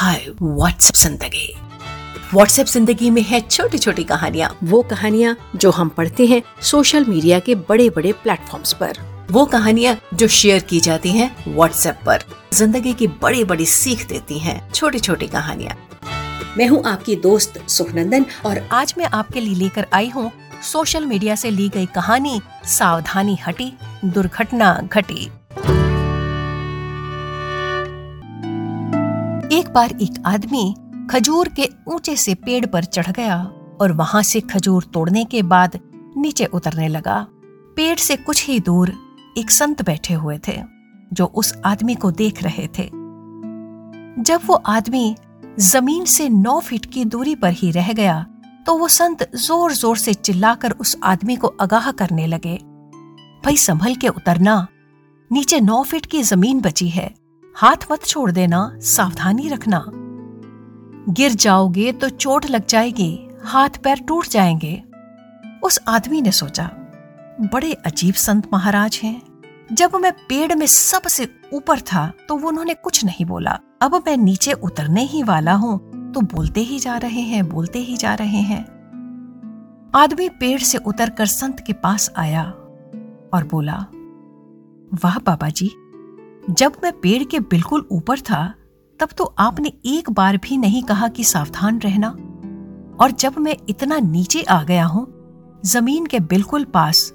हाय WhatsApp ज़िंदगी। WhatsApp ज़िंदगी में है छोटी छोटी कहानियाँ। वो कहानियाँ जो हम पढ़ते हैं सोशल मीडिया के बड़े बड़े प्लेटफॉर्म्स पर। वो कहानियाँ जो शेयर की जाती हैं व्हाट्सएप पर। ज़िंदगी की बड़ी बड़ी सीख देती हैं छोटी छोटी कहानियाँ। मैं हूँ आपकी दोस्त सुखनंदन और आज मैं आपके लिए लेकर आई हूँ सोशल मीडिया से ली गई कहानी सावधानी हटी, दुर्घटना घटी। एक बार एक आदमी खजूर के ऊँचे से पेड़ पर चढ़ गया और वहाँ से खजूर तोड़ने के बाद नीचे उतरने लगा। पेड़ से कुछ ही दूर एक संत बैठे हुए थे, जो उस आदमी को देख रहे थे। जब वो आदमी ज़मीन से नौ फीट की दूरी पर ही रह गया तो वो संत ज़ोर ज़ोर से चिल्लाकर उस आदमी को आगाह करने लगे। भाई, संभल के उतरना। नीचे नौ फीट की ज़मीन बची है। हाथ मत छोड़ देना, सावधानी रखना। गिर जाओगे तो चोट लग जाएगी, हाथ पैर टूट जाएँगे। उस आदमी ने सोचा, बड़े अजीब संत महाराज हैं। जब मैं पेड़ में सबसे ऊपर था तो वो उन्होंने कुछ नहीं बोला। अब मैं नीचे उतरने ही वाला हूँ तो बोलते ही जा रहे हैं, बोलते ही जा रहे हैं। आदमी पेड़ से उतरकर संत के पास आया और बोला, वाह बाबा जी जब मैं पेड़ के बिल्कुल ऊपर था, तब तो आपने एक बार भी नहीं कहा कि सावधान रहना। और जब मैं इतना नीचे आ गया हूँ, ज़मीन के बिल्कुल पास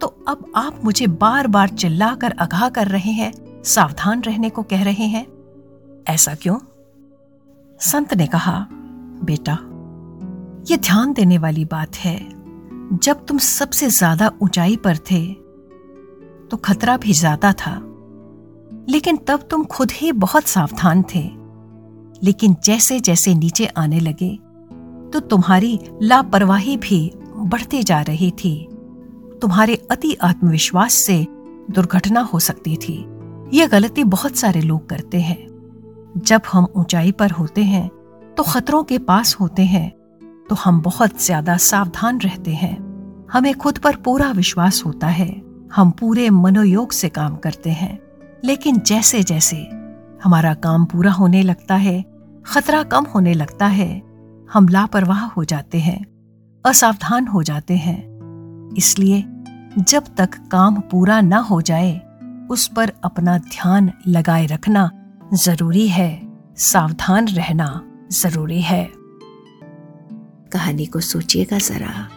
तो अब आप मुझे बार बार चिल्लाकर आगाह कर रहे हैं, सावधान रहने को कह रहे हैं। ऐसा क्यों? संत ने कहा, बेटा, ये ध्यान देने वाली बात है, जब तुम सबसे ज़्यादा ऊंचाई पर थे तो खतरा भी ज़्यादा था। लेकिन तब तुम खुद ही बहुत सावधान थे। लेकिन जैसे जैसे नीचे आने लगे तो तुम्हारी लापरवाही भी बढ़ती जा रही थी। तुम्हारे अति आत्मविश्वास से दुर्घटना हो सकती थी। यह गलती बहुत सारे लोग करते हैं। जब हम ऊंचाई पर होते हैं तो खतरों के पास होते हैं तो हम बहुत ज़्यादा सावधान रहते हैं। हमें खुद पर पूरा विश्वास होता है। हम पूरे मनोयोग से काम करते हैं। लेकिन जैसे जैसे हमारा काम पूरा होने लगता है, खतरा कम होने लगता है, हम लापरवाह हो जाते हैं, असावधान हो जाते हैं। इसलिए जब तक काम पूरा ना हो जाए, उस पर अपना ध्यान लगाए रखना ज़रूरी है, सावधान रहना ज़रूरी है। कहानी को सोचिएगा जरा।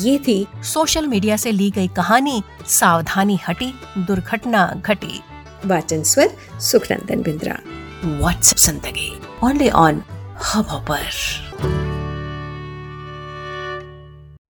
ये थी सोशल मीडिया से ली गई कहानी सावधानी हटी दुर्घटना घटी। वाचन स्वर सुखनंदन बिंद्रा। व्हाट्सएप ज़िंदगी ओनली ऑन हब पर